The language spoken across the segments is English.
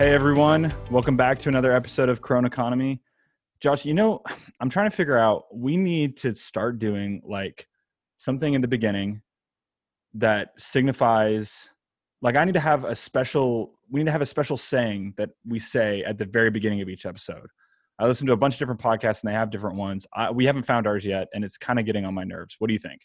Hey everyone, welcome back to another episode of Corona Economy. Josh, you know, I'm trying to figure out we need to start doing like something in the beginning that signifies like I need to have a special we need to have a special saying that we say at the very beginning of each episode. I listen to a bunch of different podcasts and they have different ones. I, we haven't found ours yet and it's kind of getting on my nerves. What do you think?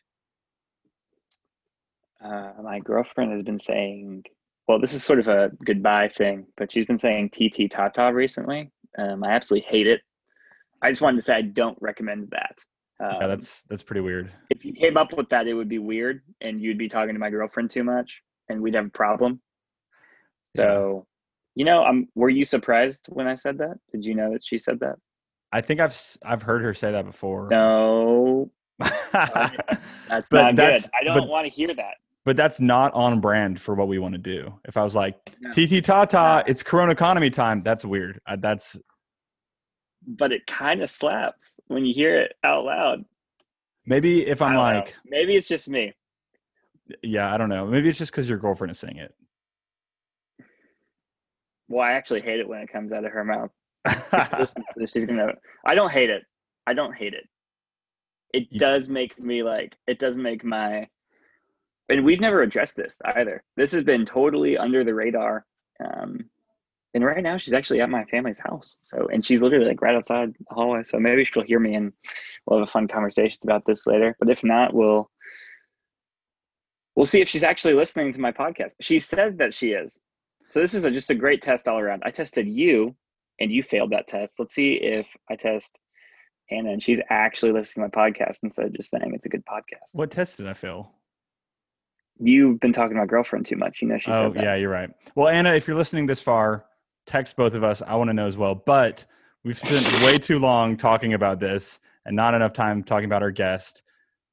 Uh, my girlfriend has been saying, well, this is sort of a goodbye thing, but she's been saying TT Tata recently. Um, I absolutely hate it. I just wanted to say I don't recommend that. Um, yeah, that's that's pretty weird. If you came up with that, it would be weird, and you'd be talking to my girlfriend too much, and we'd have a problem. So, you know, I'm. Were you surprised when I said that? Did you know that she said that? I think I've I've heard her say that before. No, that's but not that's, good. I don't want to hear that. But that's not on brand for what we want to do. If I was like. TT Tata, it's Corona economy time, that's weird. That's. But it kind of slaps when you hear it out loud. Maybe if I'm like. Know. Maybe it's just me. Yeah, I don't know. Maybe it's just because your girlfriend is saying it. Well, I actually hate it when it comes out of her mouth. she's gonna. I don't hate it. I don't hate it. It does make me like. It does make my and we've never addressed this either. This has been totally under the radar. Um, and right now she's actually at my family's house. So, and she's literally like right outside the hallway. So maybe she'll hear me and we'll have a fun conversation about this later. But if not, we'll, we'll see if she's actually listening to my podcast. She said that she is. So this is a, just a great test all around. I tested you and you failed that test. Let's see if I test Anna and she's actually listening to my podcast instead of just saying it's a good podcast. What test did I fail? You've been talking to my girlfriend too much. You know, she oh, said yeah, you're right. Well, Anna, if you're listening this far, text both of us. I want to know as well. But we've spent way too long talking about this and not enough time talking about our guest.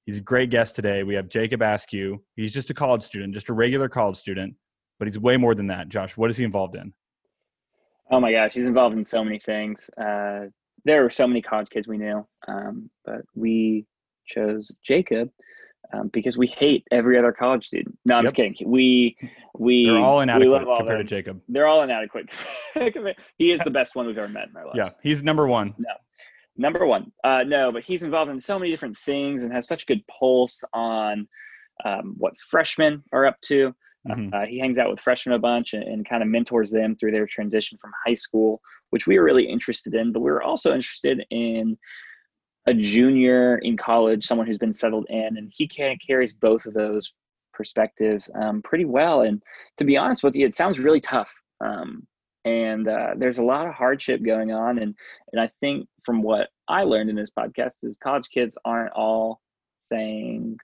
He's a great guest today. We have Jacob Askew. He's just a college student, just a regular college student, but he's way more than that. Josh, what is he involved in? Oh my gosh, he's involved in so many things. Uh, there were so many college kids we knew, um, but we chose Jacob um, because we hate every other college student. No, I'm yep. just kidding. We we they're all inadequate all compared to Jacob. They're all inadequate. he is the best one we've ever met in our life. Yeah, he's number one. No, number one. Uh, no, but he's involved in so many different things and has such a good pulse on um, what freshmen are up to. Mm-hmm. Uh, he hangs out with freshmen a bunch and, and kind of mentors them through their transition from high school, which we were really interested in. But we were also interested in a junior in college, someone who's been settled in, and he can, carries both of those perspectives um, pretty well. And to be honest with you, it sounds really tough. Um, and uh, there's a lot of hardship going on. And and I think from what I learned in this podcast is college kids aren't all saying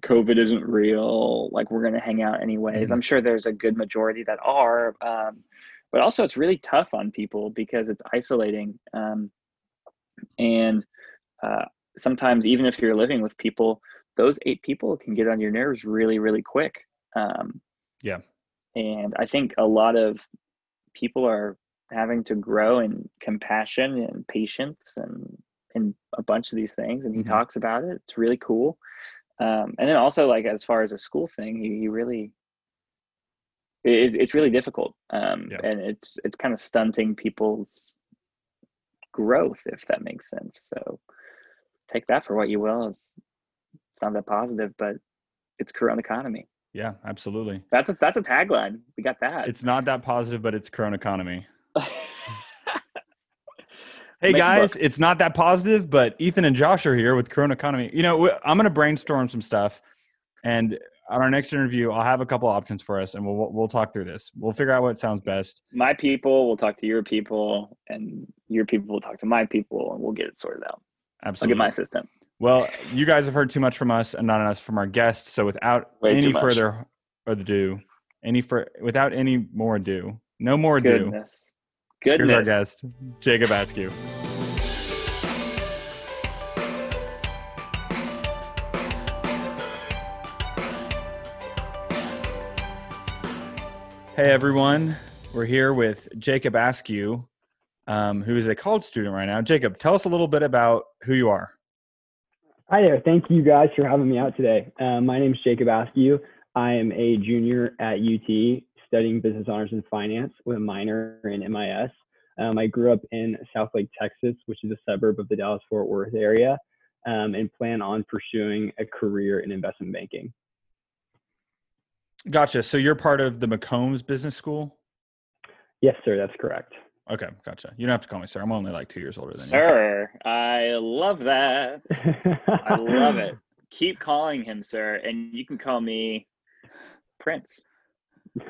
COVID isn't real, like we're going to hang out anyways. Mm-hmm. I'm sure there's a good majority that are. Um, but also, it's really tough on people because it's isolating. Um, and uh, sometimes even if you're living with people those eight people can get on your nerves really really quick. Um, yeah. and i think a lot of people are having to grow in compassion and patience and and a bunch of these things and he mm-hmm. talks about it. It's really cool. Um, and then also like as far as a school thing he, he really it, it's really difficult. Um, yeah. and it's it's kind of stunting people's growth, if that makes sense. So take that for what you will. It's, it's not that positive, but it's Corona economy. Yeah, absolutely. That's a that's a tagline. We got that. It's not that positive, but it's Corona economy. hey guys, it's not that positive, but Ethan and Josh are here with Corona economy. You know, I'm going to brainstorm some stuff, and on our next interview, I'll have a couple options for us, and we'll we'll talk through this. We'll figure out what sounds best. My people will talk to your people, and your people will talk to my people, and we'll get it sorted out. Absolutely. I'll get my assistant. Well, you guys have heard too much from us and not enough from our guests. So without Way any further ado, any for without any more ado, no more ado. Goodness. Goodness. Here's our guest, Jacob Askew. Hey everyone, we're here with Jacob Askew, um, who is a college student right now. Jacob, tell us a little bit about who you are. Hi there. Thank you guys for having me out today. Uh, my name is Jacob Askew. I am a junior at UT studying business honors and finance with a minor in MIS. Um, I grew up in Southlake, Texas, which is a suburb of the Dallas Fort Worth area, um, and plan on pursuing a career in investment banking. Gotcha. So you're part of the McCombs Business School? Yes, sir. That's correct. Okay, gotcha. You don't have to call me sir. I'm only like two years older than sir, you. Sir, I love that. I love it. Keep calling him sir, and you can call me Prince.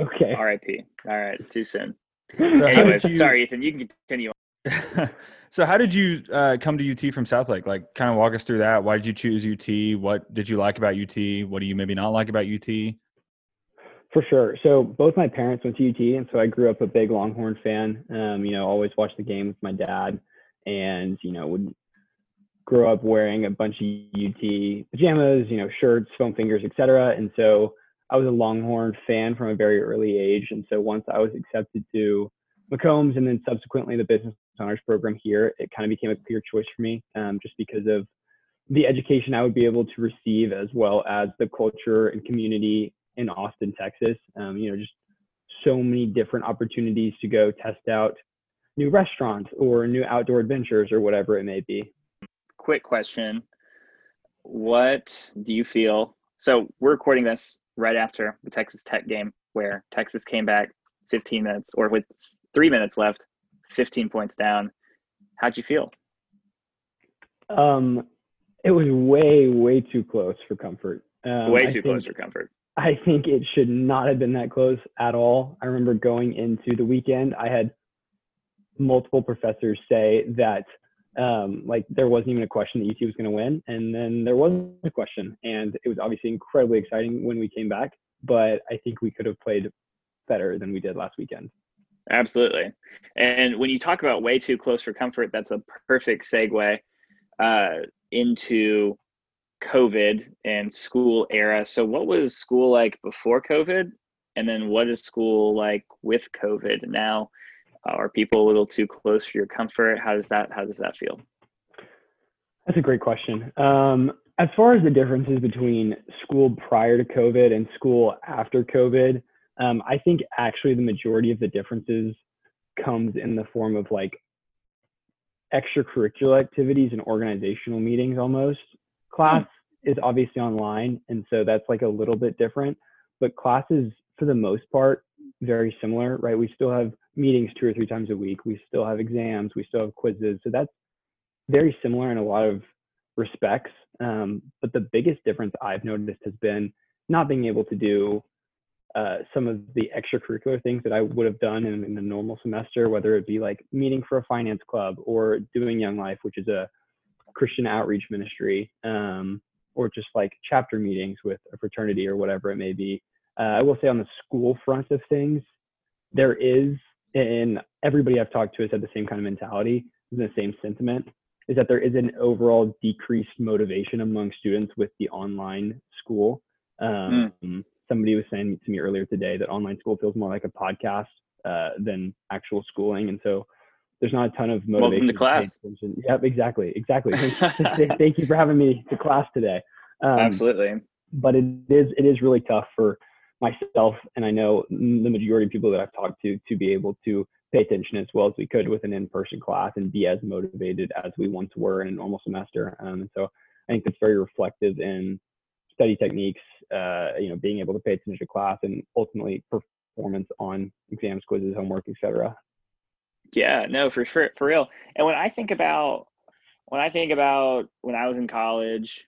okay. R.I.P. All right, too soon. So Anyways, you... sorry, Ethan. You can continue. so, how did you uh, come to UT from Southlake? Like, kind of walk us through that. Why did you choose UT? What did you like about UT? What do you maybe not like about UT? For sure. So both my parents went to UT, and so I grew up a big Longhorn fan. Um, you know, always watched the game with my dad, and you know would grow up wearing a bunch of UT pajamas, you know, shirts, foam fingers, etc. And so I was a Longhorn fan from a very early age. And so once I was accepted to McCombs and then subsequently the business honors program here, it kind of became a clear choice for me, um, just because of the education I would be able to receive, as well as the culture and community in Austin, Texas. Um, you know, just so many different opportunities to go test out new restaurants or new outdoor adventures or whatever it may be. Quick question. What do you feel? So we're recording this right after the Texas Tech game where Texas came back 15 minutes or with three minutes left, 15 points down. How'd you feel? Um, it was way, way too close for comfort. Um, way too close for comfort. I think it should not have been that close at all. I remember going into the weekend, I had multiple professors say that um, like there wasn't even a question that UT was going to win, and then there was a question, and it was obviously incredibly exciting when we came back. But I think we could have played better than we did last weekend. Absolutely, and when you talk about way too close for comfort, that's a perfect segue uh, into COVID and school era. So, what was school like before COVID? And then, what is school like with COVID now? Are people a little too close for your comfort? How does that How does that feel? That's a great question. Um, as far as the differences between school prior to COVID and school after COVID, um, I think actually the majority of the differences comes in the form of like extracurricular activities and organizational meetings almost. Class mm. is obviously online and so that's like a little bit different but classes for the most part very similar right? We still have meetings two or three times a week. We still have exams. We still have quizzes. So that's very similar in a lot of respects. Um, but the biggest difference i've noticed has been not being able to do uh, some of the extracurricular things that I would have done in, in a normal semester, whether it be like meeting for a finance club or doing Young Life, which is a Christian outreach ministry, um, or just like chapter meetings with a fraternity or whatever it may be. Uh, I will say on the school front of things, there is, and everybody I've talked to has had the same kind of mentality, the same sentiment, is that there is an overall decreased motivation among students with the online school. Um, mm. Somebody was saying to me earlier today that online school feels more like a podcast uh, than actual schooling, and so there's not a ton of motivation. Welcome to class. To yep, exactly, exactly. Thank you for having me to class today. Um, Absolutely. But it is it is really tough for myself, and I know the majority of people that I've talked to to be able to pay attention as well as we could with an in-person class and be as motivated as we once were in a normal semester. Um, and so I think that's very reflective in study techniques. Uh, you know, being able to pay attention to class and ultimately performance on exams, quizzes, homework, etc. Yeah, no, for sure, for real. And when I think about when I think about when I was in college,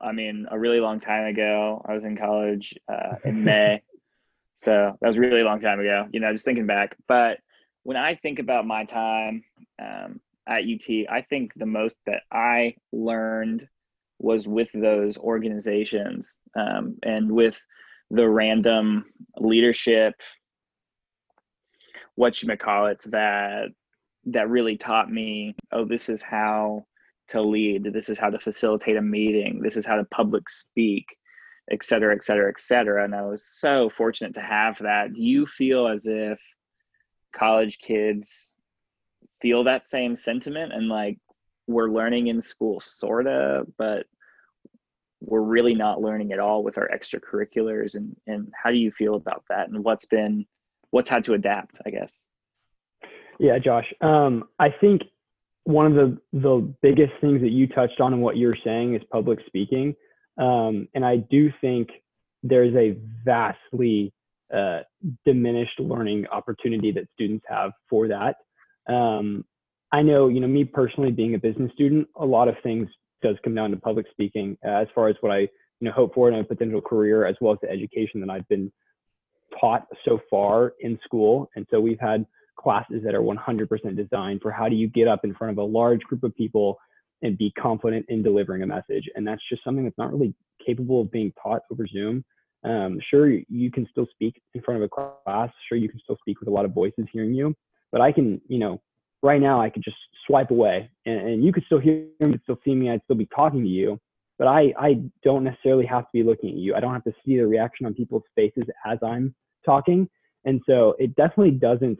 I mean, a really long time ago, I was in college uh, in May, so that was a really long time ago. You know, just thinking back. But when I think about my time um, at UT, I think the most that I learned was with those organizations um, and with the random leadership what you might call it that that really taught me oh this is how to lead this is how to facilitate a meeting this is how to public speak et cetera et cetera et cetera. And i was so fortunate to have that. Do you feel as if college kids feel that same sentiment and like we're learning in school sorta but we're really not learning at all with our extracurriculars and and how do you feel about that and what's been what's had to adapt i guess? Yeah josh um, i think one of the the biggest things that you touched on and what you're saying is public speaking um, and i do think there's a vastly uh, diminished learning opportunity that students have for that um, i know you know me personally being a business student a lot of things does come down to public speaking uh, as far as what I you know hope for in a potential career as well as the education that I've been taught so far in school. And so we've had classes that are 100% designed for how do you get up in front of a large group of people and be confident in delivering a message. And that's just something that's not really capable of being taught over Zoom. Um, sure, you can still speak in front of a class. Sure, you can still speak with a lot of voices hearing you. But I can, you know, right now I could just swipe away and, and you could still hear me, could still see me, I'd still be talking to you. But I, I don't necessarily have to be looking at you. I don't have to see the reaction on people's faces as I'm talking. And so it definitely doesn't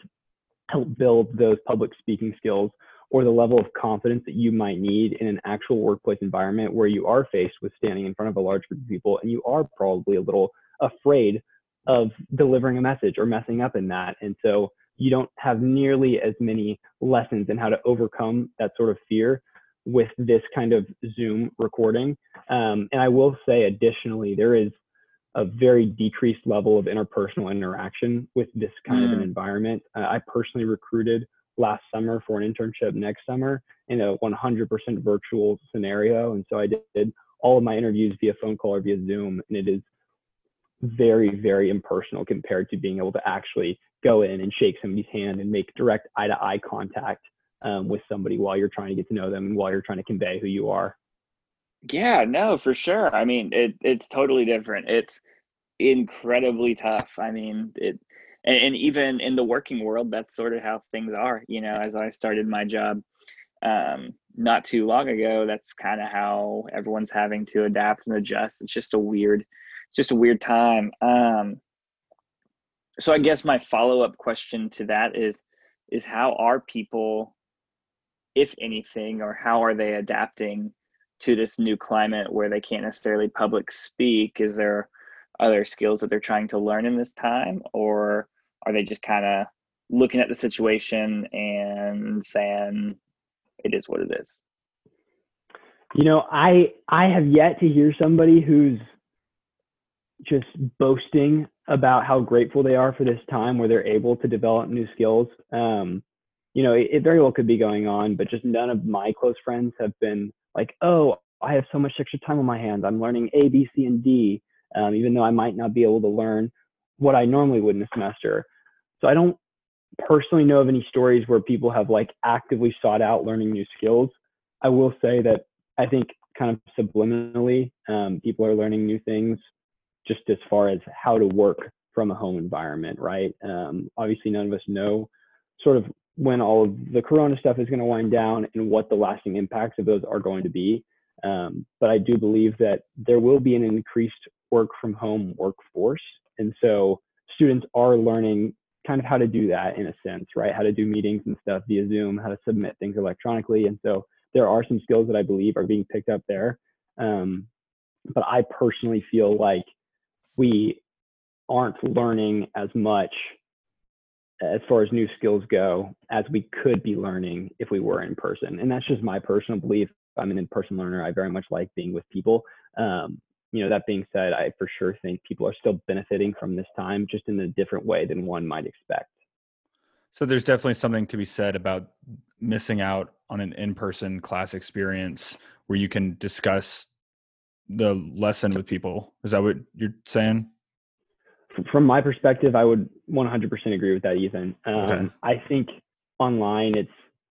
help build those public speaking skills or the level of confidence that you might need in an actual workplace environment where you are faced with standing in front of a large group of people and you are probably a little afraid of delivering a message or messing up in that. And so you don't have nearly as many lessons in how to overcome that sort of fear with this kind of Zoom recording. Um, and I will say, additionally, there is a very decreased level of interpersonal interaction with this kind mm. of an mm. environment. Uh, I personally recruited last summer for an internship next summer in a 100% virtual scenario. And so I did all of my interviews via phone call or via Zoom, and it is very, very impersonal compared to being able to actually go in and shake somebody's hand and make direct eye to eye contact um, with somebody while you're trying to get to know them and while you're trying to convey who you are. Yeah, no, for sure. I mean, it it's totally different. It's incredibly tough. I mean, it and, and even in the working world, that's sort of how things are. You know, as I started my job um, not too long ago, that's kind of how everyone's having to adapt and adjust. It's just a weird, it's just a weird time. Um, so I guess my follow up question to that is is how are people, if anything, or how are they adapting to this new climate where they can't necessarily public speak? Is there other skills that they're trying to learn in this time, or are they just kind of looking at the situation and saying it is what it is? You know, I I have yet to hear somebody who's just boasting about how grateful they are for this time where they're able to develop new skills. Um, you know, it, it, very well could be going on, but just none of my close friends have been like, oh, I have so much extra time on my hands. I'm learning A, B, C, and D, um, even though I might not be able to learn what I normally would in a semester. So I don't personally know of any stories where people have like actively sought out learning new skills. I will say that I think kind of subliminally, um, people are learning new things just as far as how to work from a home environment, right? Um, obviously, none of us know sort of when all of the corona stuff is going to wind down and what the lasting impacts of those are going to be. Um, but I do believe that there will be an increased work from home workforce. And so students are learning kind of how to do that in a sense, right? How to do meetings and stuff via Zoom, how to submit things electronically. And so there are some skills that I believe are being picked up there. Um, but I personally feel like we aren't learning as much as far as new skills go as we could be learning if we were in person. And that's just my personal belief. I'm an in-person learner. I very much like being with people. Um, you know, that being said, I for sure think people are still benefiting from this time just in a different way than one might expect. So there's definitely something to be said about missing out on an in-person class experience where you can discuss the lesson with people. Is that what you're saying? From my perspective, I would 100% agree with that, Ethan. Um, okay. I think online, it's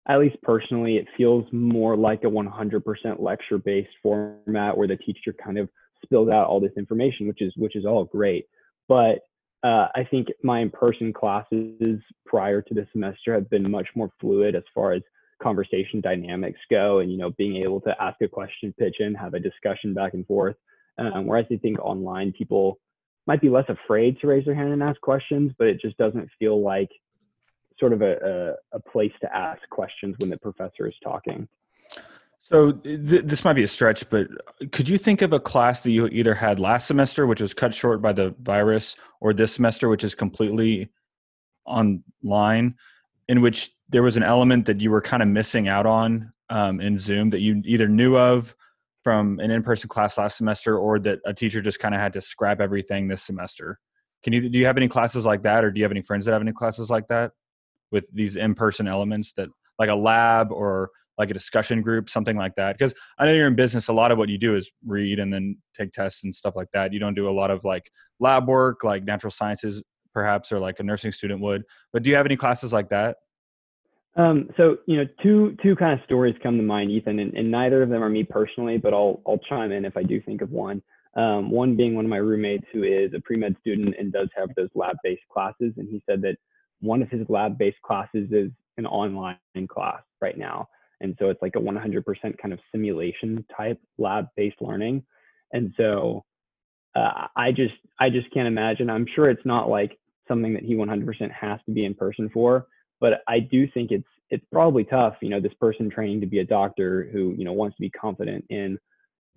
at least personally, it feels more like a 100% lecture based format where the teacher kind of spills out all this information, which is which is all great. But uh, I think my in-person classes prior to the semester have been much more fluid as far as conversation dynamics go and you know being able to ask a question pitch in have a discussion back and forth um, whereas i think online people might be less afraid to raise their hand and ask questions but it just doesn't feel like sort of a, a, a place to ask questions when the professor is talking. So th- this might be a stretch, but could you think of a class that you either had last semester, which was cut short by the virus, or this semester, which is completely online, in which there was an element that you were kind of missing out on um, in Zoom that you either knew of from an in-person class last semester, or that a teacher just kind of had to scrap everything this semester? Can you do you have any classes like that, or do you have any friends that have any classes like that with these in-person elements that like a lab or like a discussion group, something like that? Because I know you're in business. A lot of what you do is read and then take tests and stuff like that. You don't do a lot of like lab work, like natural sciences, perhaps, or like a nursing student would. But do you have any classes like that? Um, so you know, two two kind of stories come to mind, Ethan, and, and neither of them are me personally, but I'll I'll chime in if I do think of one. Um, one being one of my roommates who is a pre med student and does have those lab based classes, and he said that one of his lab based classes is an online class right now. And so it's like a 100% kind of simulation type lab based learning. And so uh, I just I just can't imagine. I'm sure it's not like something that he 100% has to be in person for, but I do think it's it's probably tough. You know, this person training to be a doctor who you know wants to be confident in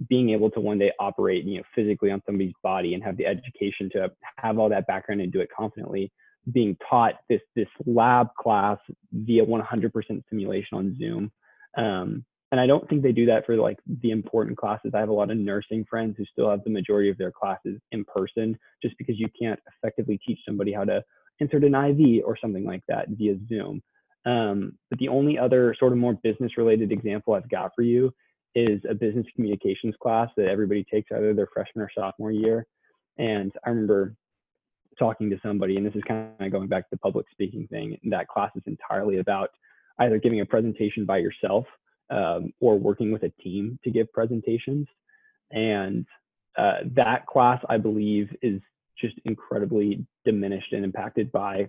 being able to one day operate you know physically on somebody's body and have the education to have all that background and do it confidently being taught this this lab class via 100% simulation on Zoom. Um, and I don't think they do that for like the important classes. I have a lot of nursing friends who still have the majority of their classes in person, just because you can't effectively teach somebody how to insert an IV or something like that via Zoom. Um, but the only other sort of more business related example I've got for you is a business communications class that everybody takes either their freshman or sophomore year. And I remember talking to somebody, and this is kind of going back to the public speaking thing, that class is entirely about either giving a presentation by yourself um, or working with a team to give presentations. And uh, that class, I believe, is just incredibly diminished and impacted by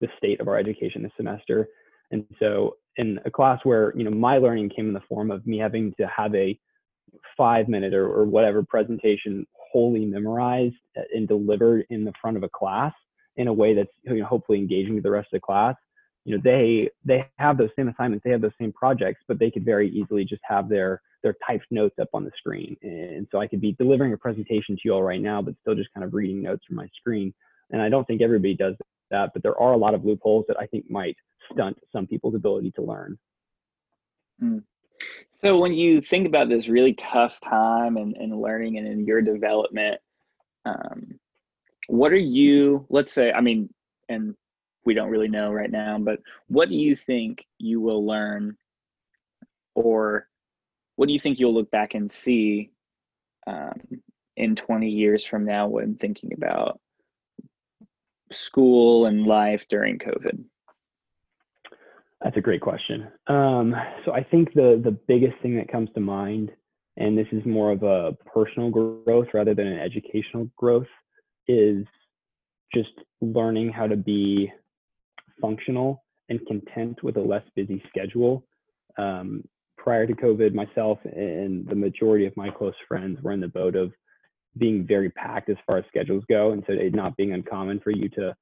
the state of our education this semester. And so, in a class where you know my learning came in the form of me having to have a five minute or, or whatever presentation wholly memorized and delivered in the front of a class in a way that's you know, hopefully engaging to the rest of the class you know they they have those same assignments they have those same projects but they could very easily just have their their typed notes up on the screen. And so i could be delivering a presentation to you all right now but still just kind of reading notes from my screen. And i don't think everybody does that but there are a lot of loopholes that i think might stunt some people's ability to learn. Mm. So when you think about this really tough time and, and learning and in your development, um, what are you, let's say, I mean, and we don't really know right now, but what do you think you will learn or what do you think you'll look back and see um, in 20 years from now when thinking about school and life during COVID? That's a great question. Um, so I think the the biggest thing that comes to mind, and this is more of a personal growth rather than an educational growth, is just learning how to be functional and content with a less busy schedule. Um, prior to COVID, myself and the majority of my close friends were in the boat of being very packed as far as schedules go, and so it not being uncommon for you to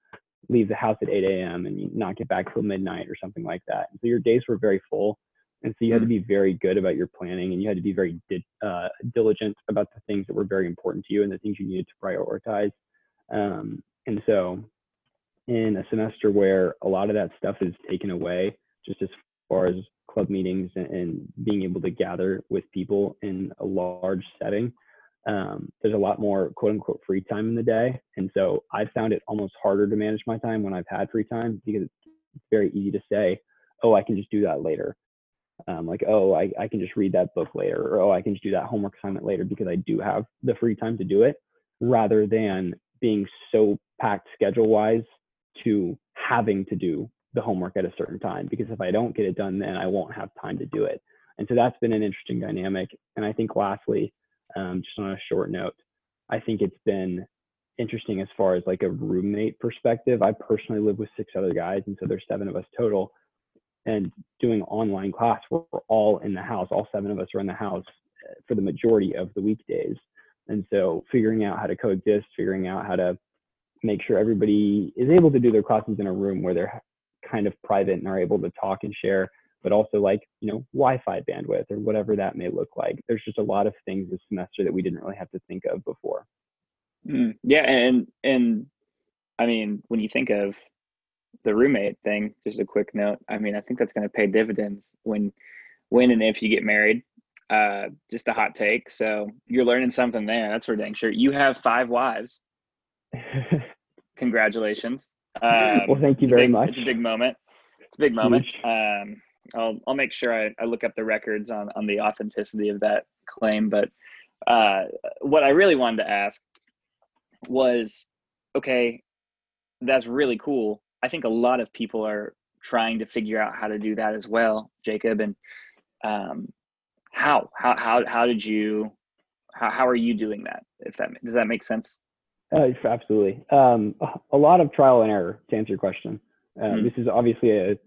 leave the house at 8 a.m. and not get back till midnight or something like that. And so your days were very full. And so you had to mm-hmm. be very good about your planning and you had to be very di- uh, diligent about the things that were very important to you and the things you needed to prioritize. Um, and so in a semester where a lot of that stuff is taken away, just as far as club meetings and, and being able to gather with people in a large setting, um, there's a lot more quote unquote free time in the day. And so I found it almost harder to manage my time when I've had free time because it's very easy to say, oh, I can just do that later. Um, like, oh, I, I can just read that book later, or oh, I can just do that homework assignment later because I do have the free time to do it, rather than being so packed schedule wise to having to do the homework at a certain time. Because if I don't get it done, then I won't have time to do it. And so that's been an interesting dynamic. And I think lastly, um, just on a short note, I think it's been interesting as far as like a roommate perspective. I personally live with six other guys, and so there's seven of us total. And doing online class, we're all in the house. All seven of us are in the house uh, for the majority of the weekdays. And so figuring out how to coexist, figuring out how to make sure everybody is able to do their classes in a room where they're kind of private and are able to talk and share but also like, you know, Wi-Fi bandwidth or whatever that may look like. There's just a lot of things this semester that we didn't really have to think of before. Mm, yeah, and and I mean, when you think of the roommate thing, just a quick note. I mean, I think that's going to pay dividends when when and if you get married. Uh, just a hot take. So you're learning something there. That's for dang sure. You have five wives. Congratulations. Um, well, thank you very big, much. It's a big moment. It's a big moment. Um, I'll I'll make sure I, I look up the records on on the authenticity of that claim. But uh, what I really wanted to ask was, okay, that's really cool. I think a lot of people are trying to figure out how to do that as well, Jacob. And um, how how how how did you how how are you doing that? If that does that make sense? Uh, absolutely. Um, a lot of trial and error to answer your question. Uh, mm-hmm. This is obviously a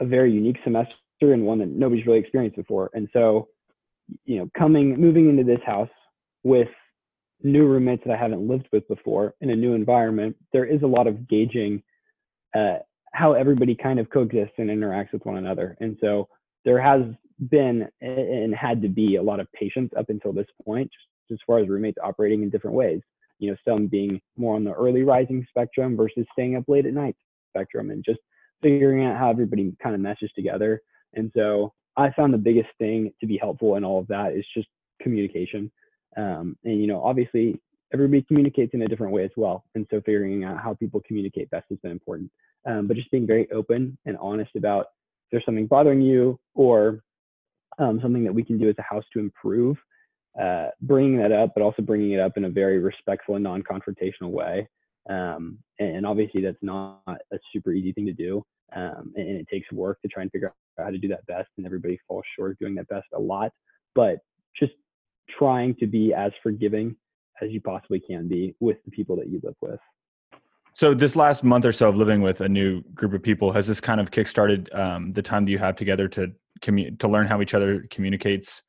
a very unique semester and one that nobody's really experienced before. And so, you know, coming moving into this house with new roommates that I haven't lived with before in a new environment, there is a lot of gauging uh, how everybody kind of coexists and interacts with one another. And so there has been and had to be a lot of patience up until this point, just as far as roommates operating in different ways. You know, some being more on the early rising spectrum versus staying up late at night spectrum, and just figuring out how everybody kind of meshes together. And so I found the biggest thing to be helpful in all of that is just communication. Um, and you know, obviously, everybody communicates in a different way as well. And so figuring out how people communicate best has been important. Um, but just being very open and honest about if there's something bothering you or um, something that we can do as a house to improve, uh, bringing that up, but also bringing it up in a very respectful and non-confrontational way. Um, and obviously, that's not a super easy thing to do, um, and it takes work to try and figure out how to do that best. And everybody falls short of doing that best a lot. But just trying to be as forgiving as you possibly can be with the people that you live with. So this last month or so of living with a new group of people has this kind of kickstarted um, the time that you have together to commu- to learn how each other communicates.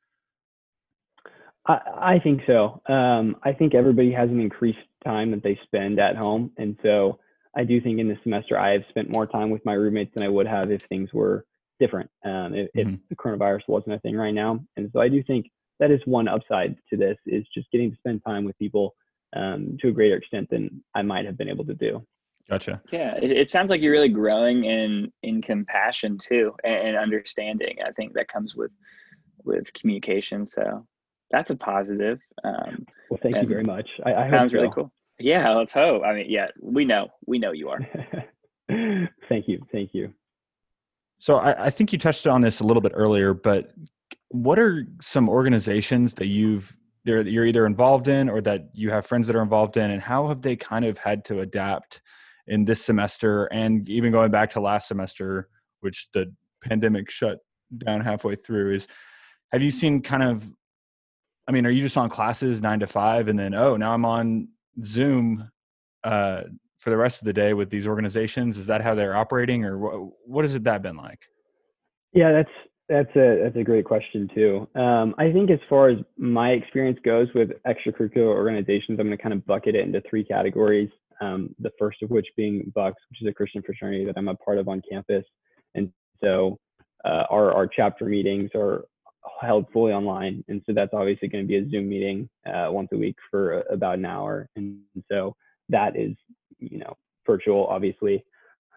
I, I think so. Um, I think everybody has an increased time that they spend at home, and so I do think in this semester I have spent more time with my roommates than I would have if things were different. Um, if, mm-hmm. if the coronavirus wasn't a thing right now, and so I do think that is one upside to this is just getting to spend time with people um, to a greater extent than I might have been able to do. Gotcha. Yeah, it, it sounds like you're really growing in in compassion too and, and, understanding. I think that comes with with communication. So that's a positive. Um, well, thank you very much. I, I sounds so. really cool. Yeah, let's hope. I mean, yeah, we know, we know you are. thank you, thank you. So I, I think you touched on this a little bit earlier, but what are some organizations that you've there you're either involved in or that you have friends that are involved in and how have they kind of had to adapt in this semester and even going back to last semester which the pandemic shut down halfway through is have you seen kind of i mean are you just on classes nine to five and then oh now i'm on zoom uh, for the rest of the day with these organizations is that how they're operating or what, what has it that been like yeah that's that's a that's a great question too. Um, I think as far as my experience goes with extracurricular organizations, I'm going to kind of bucket it into three categories. Um, the first of which being Bucks, which is a Christian fraternity that I'm a part of on campus, and so uh, our our chapter meetings are held fully online, and so that's obviously going to be a Zoom meeting uh, once a week for a, about an hour, and so that is you know virtual, obviously.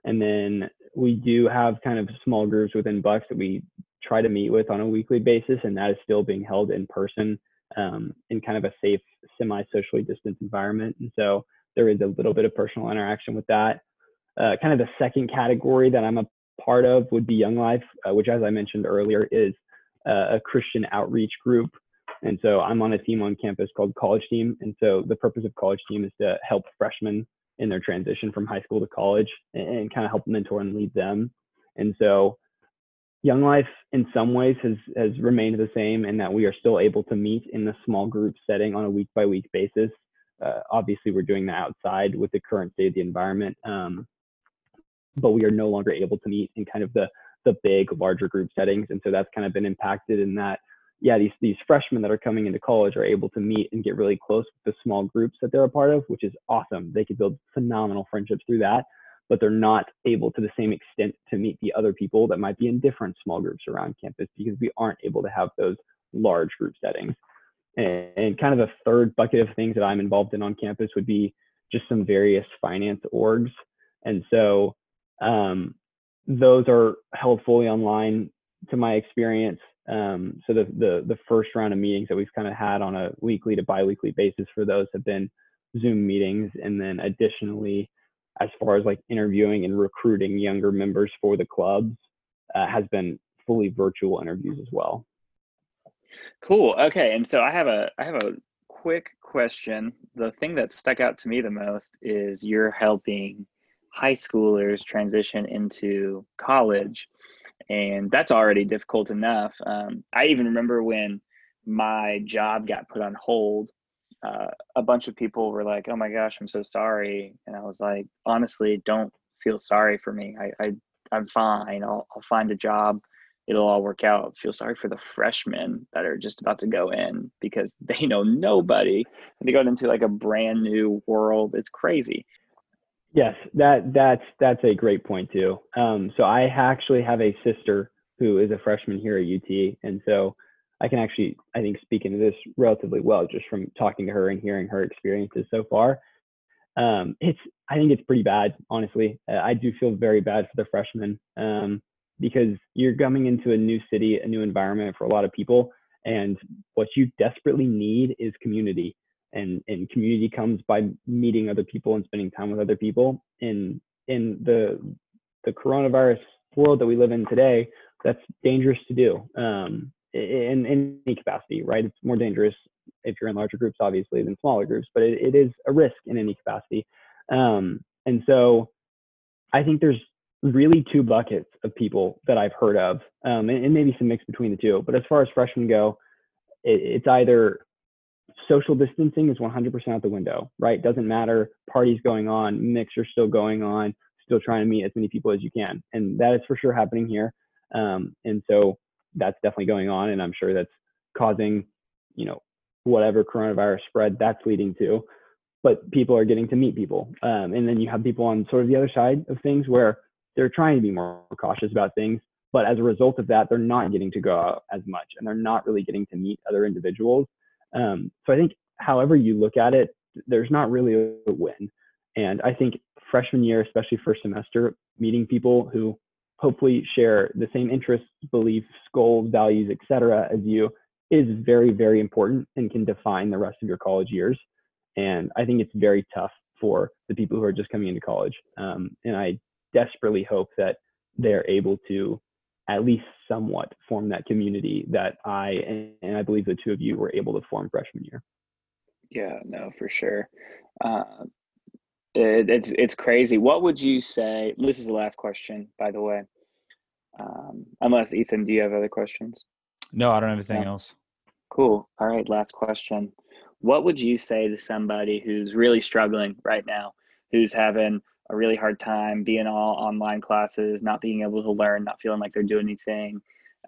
And then we do have kind of small groups within Bucks that we try to meet with on a weekly basis, and that is still being held in person um, in kind of a safe, semi-socially distanced environment. And so there is a little bit of personal interaction with that. Uh, kind of the second category that I'm a part of would be Young Life, uh, which, as I mentioned earlier, is uh, a Christian outreach group. And so I'm on a team on campus called College Team. And so the purpose of College Team is to help freshmen in their transition from high school to college and, and kind of help mentor and lead them. And so Young Life in some ways has has remained the same in that we are still able to meet in the small group setting on a week by week basis. Uh, obviously, we're doing that outside with the current state of the environment, um, but we are no longer able to meet in kind of the the big, larger group settings, and so that's kind of been impacted in that. Yeah, these these freshmen that are coming into college are able to meet and get really close with the small groups that they're a part of, which is awesome. They could build phenomenal friendships through that. but they're not able to the same extent to meet the other people that might be in different small groups around campus because we aren't able to have those large group settings. And, and kind of a third bucket of things that I'm involved in on campus would be just some various finance orgs. And so um, those are held fully online to my experience. Um, so the, the, the first round of meetings that we've kind of had on a weekly to biweekly basis for those have been Zoom meetings. And then additionally, as far as like interviewing and recruiting younger members for the clubs uh, has been fully virtual interviews as well. Cool. Okay. And so I have a I have a quick question. The thing that stuck out to me the most is you're helping high schoolers transition into college, and that's already difficult enough. Um, I even remember when my job got put on hold. Uh, a bunch of people were like, "Oh my gosh, I'm so sorry," and I was like, "Honestly, don't feel sorry for me. I, I I'm fine. I'll I'll find a job." it'll all work out. Feel sorry for the freshmen that are just about to go in because they know nobody and they go into like a brand new world. It's crazy. Yes, that that's that's a great point too. Um, so I actually have a sister who is a freshman here at UT, and so I can actually I think speak into this relatively well just from talking to her and hearing her experiences so far. Um, it's I think it's pretty bad, honestly. Uh, I do feel very bad for the freshmen. Um, because you're coming into a new city, a new environment for a lot of people. And what you desperately need is community. And, and community comes by meeting other people and spending time with other people. In in the the coronavirus world that we live in today, that's dangerous to do um, in, in any capacity, right? It's more dangerous if you're in larger groups, obviously, than smaller groups, but it, it is a risk in any capacity. Um, and so I think there's really two buckets of people that I've heard of, um, and, and, maybe some mix between the two. But as far as freshmen go, it, it's either social distancing is 100% out the window, right? Doesn't matter, parties going on, mix are still going on, still trying to meet as many people as you can, and that is for sure happening here. Um, and so that's definitely going on, and I'm sure that's causing, you know, whatever coronavirus spread that's leading to. But people are getting to meet people, um, and then you have people on sort of the other side of things where they're trying to be more cautious about things. But as a result of that, they're not getting to go out as much and they're not really getting to meet other individuals. Um, so I think, however you look at it, there's not really a win. And I think freshman year, especially first semester, meeting people who hopefully share the same interests, beliefs, goals, values, etc., as you is very, very important and can define the rest of your college years. And I think it's very tough for the people who are just coming into college. Um, and I desperately hope that they're able to at least somewhat form that community that I and I believe the two of you were able to form freshman year. Yeah, no, for sure. Uh, it, it's it's crazy. What would you say? This is the last question, by the way. Um, unless Ethan, do you have other questions? No, I don't have anything no. else. Cool. All right, last question. What would you say to somebody who's really struggling right now, who's having a really hard time being all online classes, not being able to learn, not feeling like they're doing anything.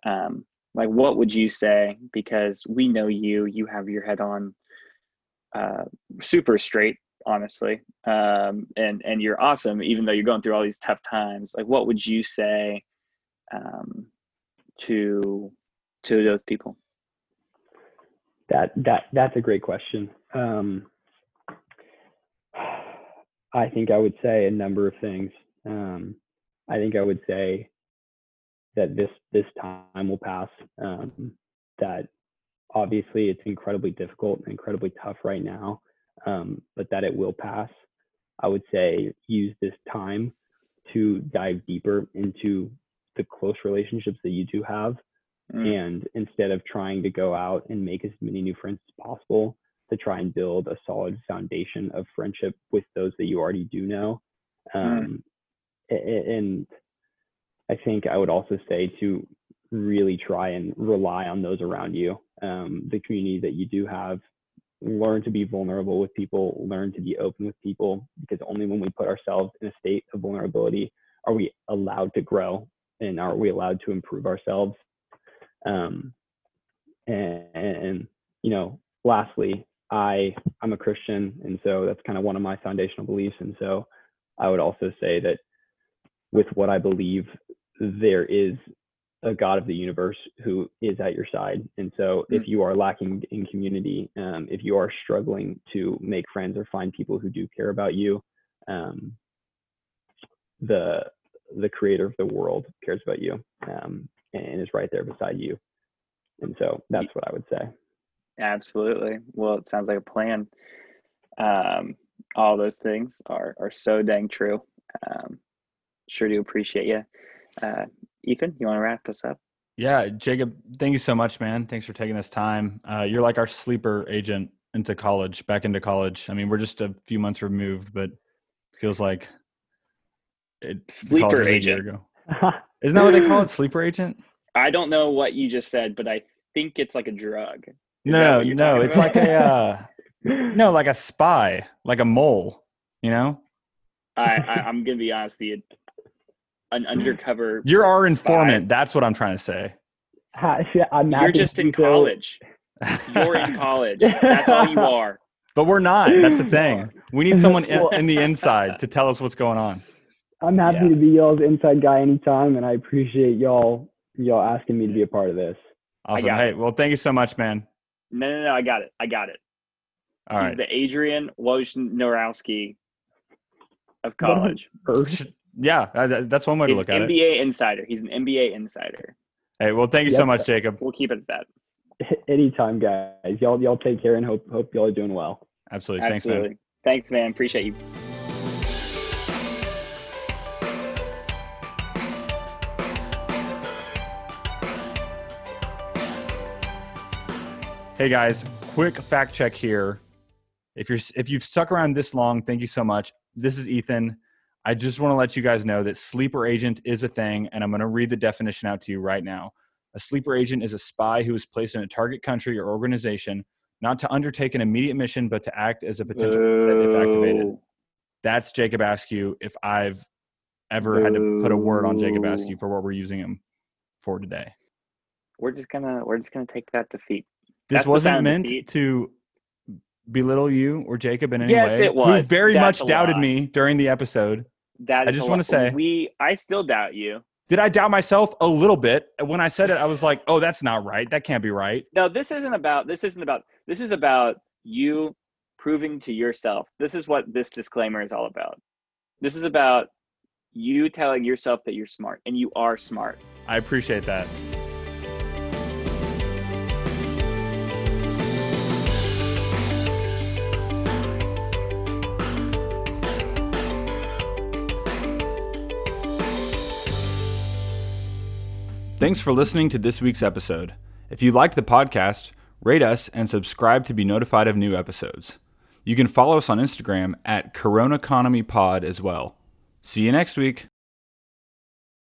Um, like, what would you say? Because we know you, you have your head on uh, super straight, honestly, um, and and you're awesome, even though you're going through all these tough times. Like, what would you say um, to to those people? That that that's a great question. Um, I think I would say a number of things. Um, I think I would say that this this time will pass. Um, that obviously it's incredibly difficult and incredibly tough right now, um, but that it will pass. I would say use this time to dive deeper into the close relationships that you do have. Mm. And instead of trying to go out and make as many new friends as possible, to try and build a solid foundation of friendship with those that you already do know. Hmm. Um, mm. And I think I would also say to really try and rely on those around you, um, the community that you do have. Learn to be vulnerable with people, learn to be open with people, because only when we put ourselves in a state of vulnerability are we allowed to grow and are we allowed to improve ourselves. Um, and, and, you know, lastly, I I'm a Christian, and so that's kind of one of my foundational beliefs. And so I would also say that with what I believe there is a God of the universe who is at your side. And so, if hmm. you are lacking in community, um, if you are struggling to make friends or find people who do care about you, um, the the creator of the world cares about you um, and is right there beside you. And so that's what I would say. Absolutely. Well, it sounds like a plan. Um, all those things are are so dang true. Um, sure do appreciate you. Uh, Ethan, you want to wrap us up? Yeah, Jacob, thank you so much, man. Thanks for taking this time. Uh, you're like our sleeper agent into college, back into college. I mean, we're just a few months removed, but feels like it, sleeper agent. Isn't that what they call it? Sleeper agent? I don't know what you just said, but I think it's like a drug. Is no, no, it's like a uh, no, like a spy, like a mole. You know. I, I am gonna be honest, the an undercover. You're our spy. informant. That's what I'm trying to say. I'm You're just in college. You're in college. That's all you are. But we're not. That's the thing. We need someone in, in the inside to tell us what's going on. I'm happy yeah. to be y'all's inside guy anytime, and I appreciate y'all y'all asking me to be a part of this. Awesome. Hey, it. well, thank you so much, man. No, no, no. I got it. I got it. All He's right. the Adrian Wojnarowski of college. yeah, that's one way He's to look at NBA it. NBA insider. He's an NBA insider. Hey, well, thank you yep. so much, Jacob. We'll keep it at that. Anytime, guys. Y'all, y'all take care and hope hope y'all are doing well. Absolutely. Absolutely. Thanks, man. Thanks, man. Appreciate you. Hey guys, quick fact check here. If you're if you've stuck around this long, thank you so much. This is Ethan. I just want to let you guys know that sleeper agent is a thing, and I'm going to read the definition out to you right now. A sleeper agent is a spy who is placed in a target country or organization not to undertake an immediate mission, but to act as a potential if activated. That's Jacob Askew. If I've ever had to put a word on Jacob Askew for what we're using him for today. We're just gonna we're just gonna take that defeat. This That's wasn't meant to belittle you or Jacob in any yes, way. Yes, it was. Who very That's much doubted me during the episode. That I just want to say we. I still doubt you. Did I doubt myself a little bit when I said it? I was like, "Oh, that's not right. That can't be right." No, this isn't about. This isn't about. This is about you proving to yourself. This is what this disclaimer is all about. This is about you telling yourself that you're smart, and you are smart. I appreciate that. Thanks for listening to this week's episode. If you liked the podcast, rate us and subscribe to be notified of new episodes. You can follow us on Instagram at Corona Economy Pod as well. See you next week.